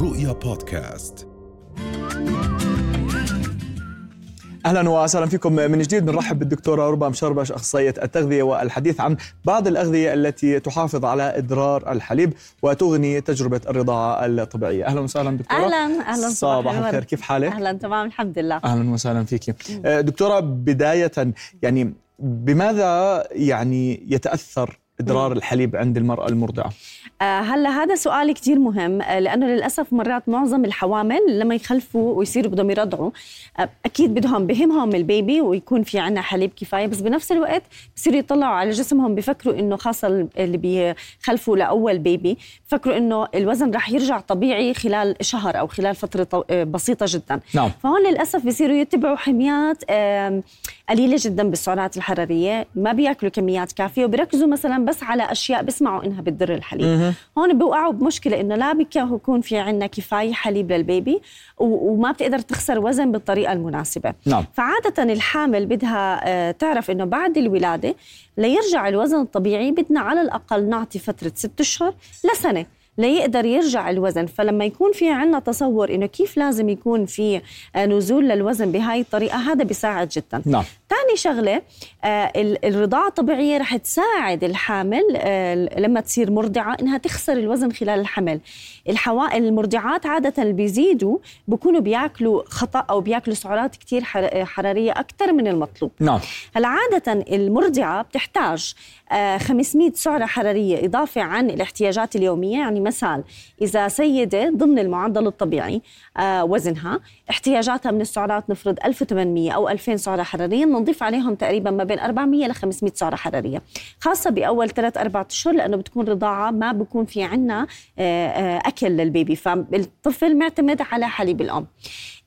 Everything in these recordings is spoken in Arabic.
رؤيا بودكاست. أهلا وسهلا فيكم من جديد. بنرحب بالدكتورة ربا مشربش أخصائية التغذية والحديث عن بعض الأغذية التي تحافظ على إدرار الحليب وتغني تجربة الرضاعة الطبيعية. أهلا وسهلا دكتورة. أهلا أهلا صباح الخير. كيف حالك؟ أهلا تمام الحمد لله. أهلا وسهلا فيك. دكتورة بداية يعني بماذا يعني يتأثر إدرار الحليب عند المرأة المرضعة؟ آه هلا هذا سؤال كثير مهم آه لأنه للأسف مرات معظم الحوامل لما يخلفوا ويصيروا بدهم يرضعوا آه أكيد بدهم بهمهم البيبي ويكون في عنا حليب كفاية بس بنفس الوقت بصيروا يطلعوا على جسمهم بفكروا إنه خاصة اللي بيخلفوا لأول بيبي بفكروا إنه الوزن رح يرجع طبيعي خلال شهر أو خلال فترة بسيطة جدا. نعم. فهون للأسف بيصيروا يتبعوا حميات قليلة جدا بالسعرات الحرارية ما بياكلوا كميات كافية وبركزوا مثلا بس على أشياء بيسمعوا إنها بتضر الحليب. هون بيوقعوا بمشكلة إنه لا بيكون في عندنا كفاية حليب للبيبي وما بتقدر تخسر وزن بالطريقة المناسبة. نعم. فعادة الحامل بدها آه، تعرف إنه بعد الولادة ليرجع الوزن الطبيعي بدنا على الأقل نعطي فترة ست أشهر لسنة. ليقدر يرجع الوزن. فلما يكون في عنا تصور إنه كيف لازم يكون في آه، نزول للوزن بهاي الطريقة هذا بيساعد جدا. نعم. ثاني شغلة آه الرضاعة الطبيعية رح تساعد الحامل آه لما تصير مرضعة إنها تخسر الوزن خلال الحمل. الحوائل المرضعات عادة اللي بيزيدوا بكونوا بياكلوا خطأ أو بياكلوا سعرات كثير حرارية أكثر من المطلوب. نعم. هلا عادة المرضعة بتحتاج آه 500 سعرة حرارية إضافة عن الاحتياجات اليومية يعني مثال. إذا سيدة ضمن المعدل الطبيعي آه وزنها احتياجاتها من السعرات نفرض 1800 أو 2000 سعرة حرارية نضيف عليهم تقريبا ما بين 400 ل 500 سعرة حرارية. خاصة بأول ثلاث أربع أشهر لأنه بتكون رضاعة ما بكون في عنا آه، آه، أكل للبيبي. فالطفل معتمد على حليب الأم.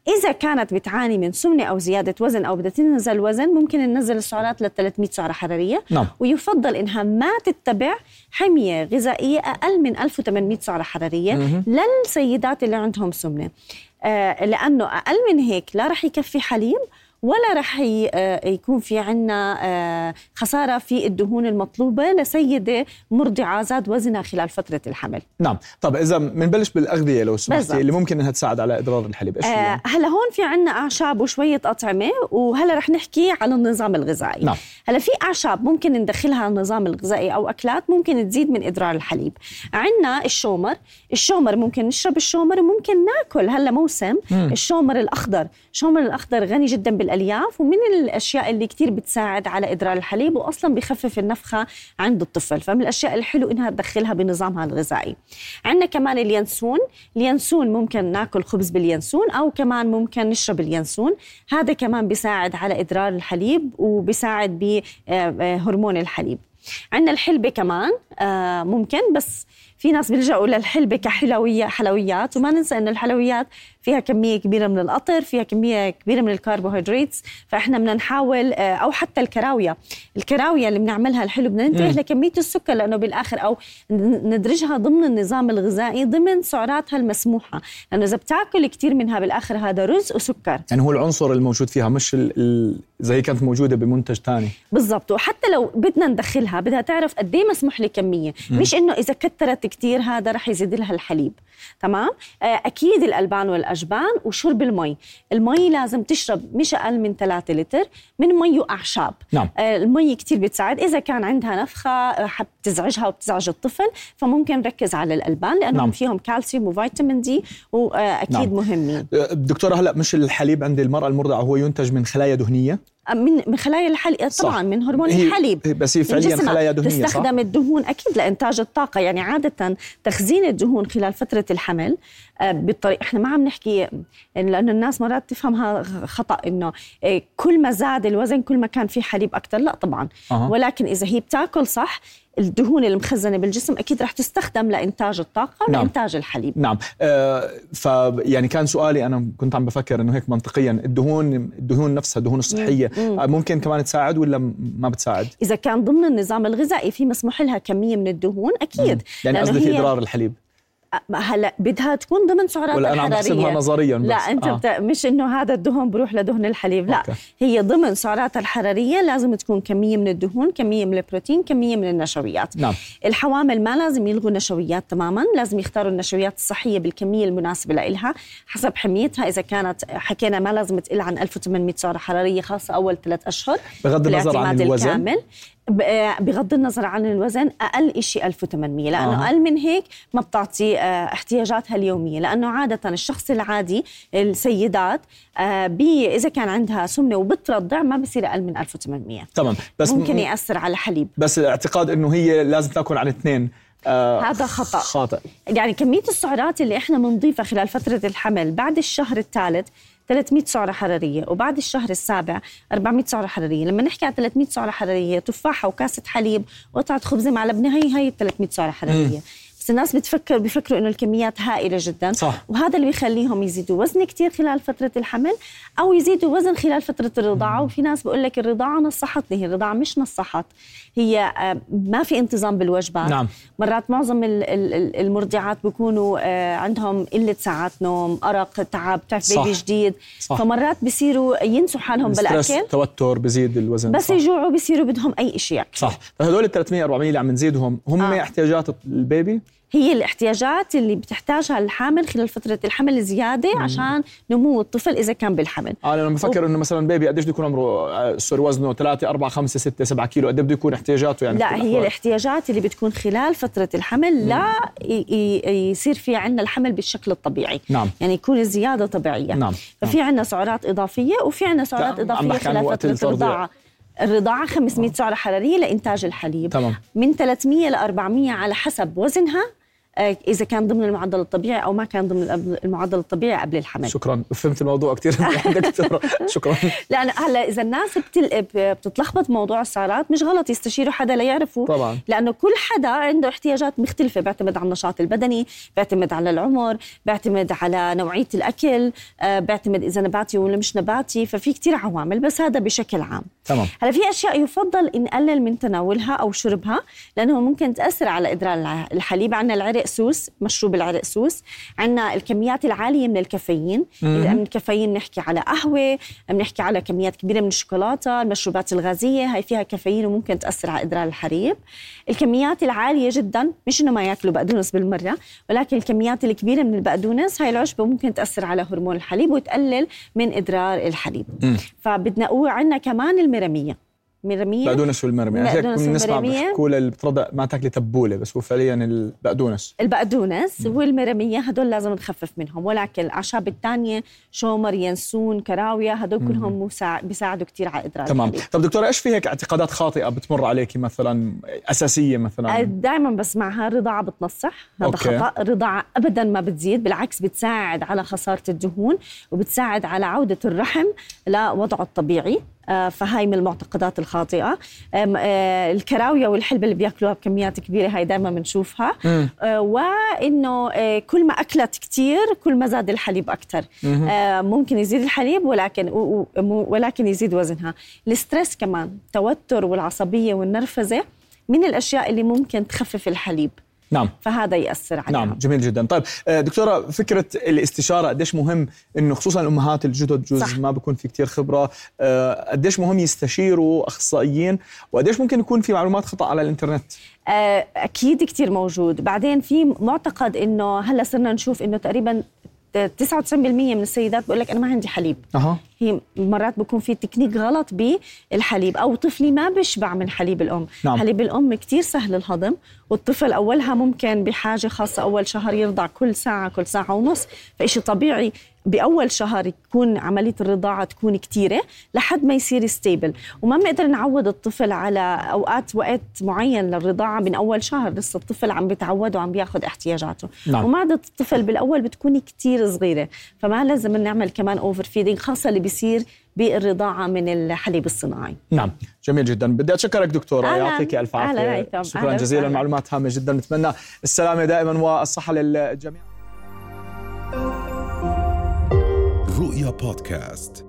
إذا كانت بتعاني من سمنة أو زيادة وزن أو بدها تنزل وزن ممكن ننزل السعرات ل 300 سعرة حرارية نعم. ويفضل إنها ما تتبع حمية غذائية أقل من 1800 سعرة حرارية مهم. للسيدات اللي عندهم سمنة آه لأنه أقل من هيك لا رح يكفي حليب ولا رح آه، يكون في عنا آه، خسارة في الدهون المطلوبة لسيدة مرضعة زاد وزنها خلال فترة الحمل. نعم. طب إذا بنبلش بالأغذية لو سمحتي اللي ممكن أنها تساعد على إضرار الحليب إيش آه هلا هون في عنا أعشاب وشوية أطعمة وهلا رح نحكي عن النظام الغذائي. نعم. هلا في أعشاب ممكن ندخلها على النظام الغذائي أو أكلات ممكن تزيد من إضرار الحليب. عنا الشومر الشومر ممكن نشرب الشومر وممكن ناكل هلا موسم. مم. الشومر الأخضر الشومر الأخضر غني جدا بال الألياف ومن الأشياء اللي كثير بتساعد على ادرار الحليب واصلا بخفف النفخة عند الطفل. فمن الأشياء الحلو إنها تدخلها بنظامها الغذائي. عندنا كمان اليانسون. اليانسون ممكن ناكل خبز باليانسون أو كمان ممكن نشرب اليانسون. هذا كمان بيساعد على إدرار الحليب وبيساعد بهرمون الحليب. عندنا الحلبة كمان آه ممكن. بس في ناس بيلجأوا للحلبة كحلوية حلويات وما ننسى إنه الحلويات فيها كمية كبيرة من القطر فيها كمية كبيرة من الكربوهيدرات فإحنا بدنا نحاول آه، أو حتى الكراوية. الكراوية اللي بنعملها الحلو بدنا ننتبه لكمية السكر لأنه بالآخر أو ندرجها ضمن النظام الغذائي ضمن سعراتها المسموحة. لأنه إذا بتاكل كثير منها بالآخر هذا رز وسكر. يعني هو العنصر الموجود فيها مش زي هي كانت موجودة بمنتج ثاني بالضبط. وحتى لو بدنا ندخلها بدها تعرف قد إيه مسموح لي كمية. مش إنه إذا كثرت كثير هذا رح يزيد لها الحليب تمام آه، أكيد الألبان والاشبان وشرب المي المي لازم تشرب مش أقل من 3 لتر من مي وأعشاب نعم. آه، المي كثير بتساعد إذا كان عندها نفخة آه، حب تزعجها وبتزعج الطفل فممكن نركز على الألبان لأنهم نعم. فيهم كالسيوم وفيتامين دي واكيد نعم. مهمين دكتورة هلأ مش الحليب عند المرأة المرضعة هو ينتج من خلايا دهنية من من خلايا الحليب طبعا من هرمون الحليب. بس هي فعليا خلايا دهنية تستخدم صح؟ الدهون أكيد لإنتاج الطاقة يعني عادة تخزين الدهون خلال فترة الحمل آه، بالطريقة إحنا ما عم نحكي لأنه الناس مرات تفهمها خطأ إنه آه، كل ما زاد الوزن كل ما كان في حليب أكثر لا طبعا. أه. ولكن إذا هي بتاكل صح الدهون المخزنة بالجسم أكيد رح تستخدم لإنتاج الطاقة نعم. لانتاج الحليب نعم آه فيعني كان سؤالي أنا كنت عم بفكر إنه هيك منطقيا الدهون الدهون نفسها الدهون الصحيه مم. آه ممكن كمان تساعد ولا ما بتساعد إذا كان ضمن النظام الغذائي في مسموح لها كمية من الدهون أكيد مم. يعني قصدي في اضرار الحليب هلا بدها تكون ضمن سعرات ولا أنا عم بحسبها نظريا بس. لا أنت آه. بت... مش إنه هذا الدهون بروح لدهن الحليب لا أوكي. هي ضمن سعراتها الحرارية لازم تكون كمية من الدهون كمية من البروتين كمية من النشويات نعم. الحوامل ما لازم يلغوا النشويات تماما لازم يختاروا النشويات الصحية بالكمية المناسبة لها حسب حميتها إذا كانت حكينا ما لازم تقل عن 1800 سعرة حرارية خاصة أول ثلاث أشهر بغض النظر عن الوزن الكامل. بغض النظر عن الوزن أقل شيء 1800 لأنه آه. أقل من هيك ما بتعطي آه، احتياجاتها اليومية لأنه عادة الشخص العادي السيدات آه، بي إذا كان عندها سمنة وبترضع ما بصير أقل من 1800 تمام. بس ممكن يأثر على الحليب بس الاعتقاد إنه هي لازم تأكل عن اثنين آه هذا خطأ. خاطئ. يعني كمية السعرات اللي إحنا بنضيفها خلال فترة الحمل بعد الشهر الثالث 300 سعرة حرارية وبعد الشهر السابع 400 سعرة حرارية لما نحكي عن 300 سعرة حرارية تفاحة وكاسة حليب وقطعة خبز مع لبنه هي هي 300 سعرة حرارية م. بس الناس بتفكر بيفكروا إنه الكميات هائلة جدا. صح. وهذا اللي بيخليهم يزيدوا وزن كثير خلال فترة الحمل أو يزيدوا وزن خلال فترة الرضاعة. وفي ناس بقول لك الرضاعة نصحتني هي الرضاعة مش نصحت. هي آه، ما في انتظام بالوجبات. نعم. مرات معظم المرضعات بيكونوا آه، عندهم قلة ساعات نوم أرق تعب بتعرف بيبي جديد. صح. فمرات بصيروا ينسوا حالهم بالأكل. توتر بزيد الوزن. بس صح. يجوعوا بصيروا بدهم أي شيء صح. فهدول ال 300 400 اللي عم نزيدهم هم آه. احتياجات البيبي هي الاحتياجات اللي بتحتاجها الحامل خلال فترة الحمل زياده مم. عشان نمو الطفل إذا كان بالحمل. آه أنا بفكر و... إنه مثلا بيبي قديش بده يكون عمره؟ آه، سوري وزنه 3 4 5 6 7 كيلو. قد بده يكون احتياجاته يعني لا هي الاحتياجات اللي بتكون خلال فترة الحمل مم. لا يصير في عندنا الحمل بالشكل الطبيعي. نعم. يعني يكون الزيادة طبيعية. نعم. ففي عندنا سعرات إضافية وفي عندنا سعرات إضافية خلال فترة الرضاعة. الرضاعة 500 سعرة حرارية لإنتاج الحليب. تمام. من 300 ل 400 على حسب وزنها. آه، إذا كان ضمن المعدل الطبيعي أو ما كان ضمن المعدل الطبيعي قبل الحمل. شكرا. فهمت الموضوع كثير دكتورة شكرا. لأن هلا إذا الناس بتل... بتتلخبط موضوع السعرات مش غلط يستشيروا حدا ليعرفوا طبعا. لأنه كل حدا عنده احتياجات مختلفة. بيعتمد على النشاط البدني بيعتمد على العمر بيعتمد على نوعية الأكل آه، بيعتمد إذا نباتي ولا مش نباتي. ففي كثير عوامل بس هذا بشكل عام. تمام. هلا في أشياء يفضل نقلل من تناولها أو شربها لأنه ممكن تأثر على ادرار الحليب. عندنا العرق سوس مشروب العرق سوس. عندنا الكميات العالية من الكافيين. من الكافيين بنحكي على قهوة بنحكي على كميات كبيرة من الشوكولاتة المشروبات الغازية هاي فيها كافيين وممكن تأثر على ادرار الحليب. الكميات العالية جدا مش إنه ما يأكلوا بقدونس بالمرة ولكن الكميات الكبيرة من البقدونس هاي العشبه ممكن تأثر على هرمون الحليب وتقلل من إدرار الحليب. فبدنا عندنا كمان المرميه مرمية؟ بقدونس والمرمية. هيك بنسمع بحكوا اللي بترضع ما تاكلي تبولة بس هو فعليا البقدونس البقدونس والمرمية هدول لازم نخفف منهم. ولكن الأعشاب الثانية شومر ينسون كراوية هدول كلهم مساع... بيساعدوا كثير على إدراك تمام. طب دكتورة إيش في هيك اعتقادات خاطئة بتمر عليكي مثلا أساسية مثلا؟ دائما بسمعها الرضاعه بتنصح. هذا أوكي. خطأ. الرضاعه ابدا ما بتزيد بالعكس بتساعد على خسارة الدهون وبتساعد على عودة الرحم لوضعه الطبيعي. فهاي من المعتقدات الخاطئة. آه، الكراوية والحلبه اللي بياكلوها بكميات كبيرة هاي دائما بنشوفها. آه، وإنه كل ما أكلت كثير كل ما زاد الحليب أكثر ممكن يزيد الحليب ولكن ولكن يزيد وزنها. الستريس كمان التوتر والعصبية والنرفزة من الأشياء اللي ممكن تخفف الحليب. نعم. فهذا يأثر عليها. نعم جميل جدا. طيب آه، دكتورة فكرة الاستشارة قديش مهم إنه خصوصا الأمهات الجدد جزء صح. ما بيكون في كثير خبرة آه، قديش مهم يستشيروا أخصائيين وقديش ممكن يكون في معلومات خطأ على الإنترنت؟ آه، أكيد كثير موجود. بعدين في معتقد إنه هلأ صرنا نشوف إنه تقريبا 99% من السيدات بقول لك أنا ما عندي حليب. أه. هي مرات بكون في تكنيك غلط بالحليب أو طفلي ما بيشبع من حليب الأم نعم. حليب الأم كثير سهل الهضم والطفل أولها ممكن بحاجة خاصة أول شهر يرضع كل ساعة كل ساعة ونص فإشي طبيعي بأول شهر يكون عملية الرضاعة تكون كثيره لحد ما يصير stable وما بنقدر نعود الطفل على أوقات وقت معين للرضاعة من أول شهر لسه الطفل عم بيتعود وعم بياخذ احتياجاته نعم. ومعده الطفل بالأول بتكون كثير صغيرة فما لازم نعمل كمان over feeding خاصة اللي بيصير بالرضاعة من الحليب الصناعي. نعم جميل جدا. بدي أتشكرك دكتورة يعطيك ألف عافية. شكرا جزيلا معلومات هامة جدا. نتمنى السلامة دائما والصحة للجميع. رؤيا بودكاست.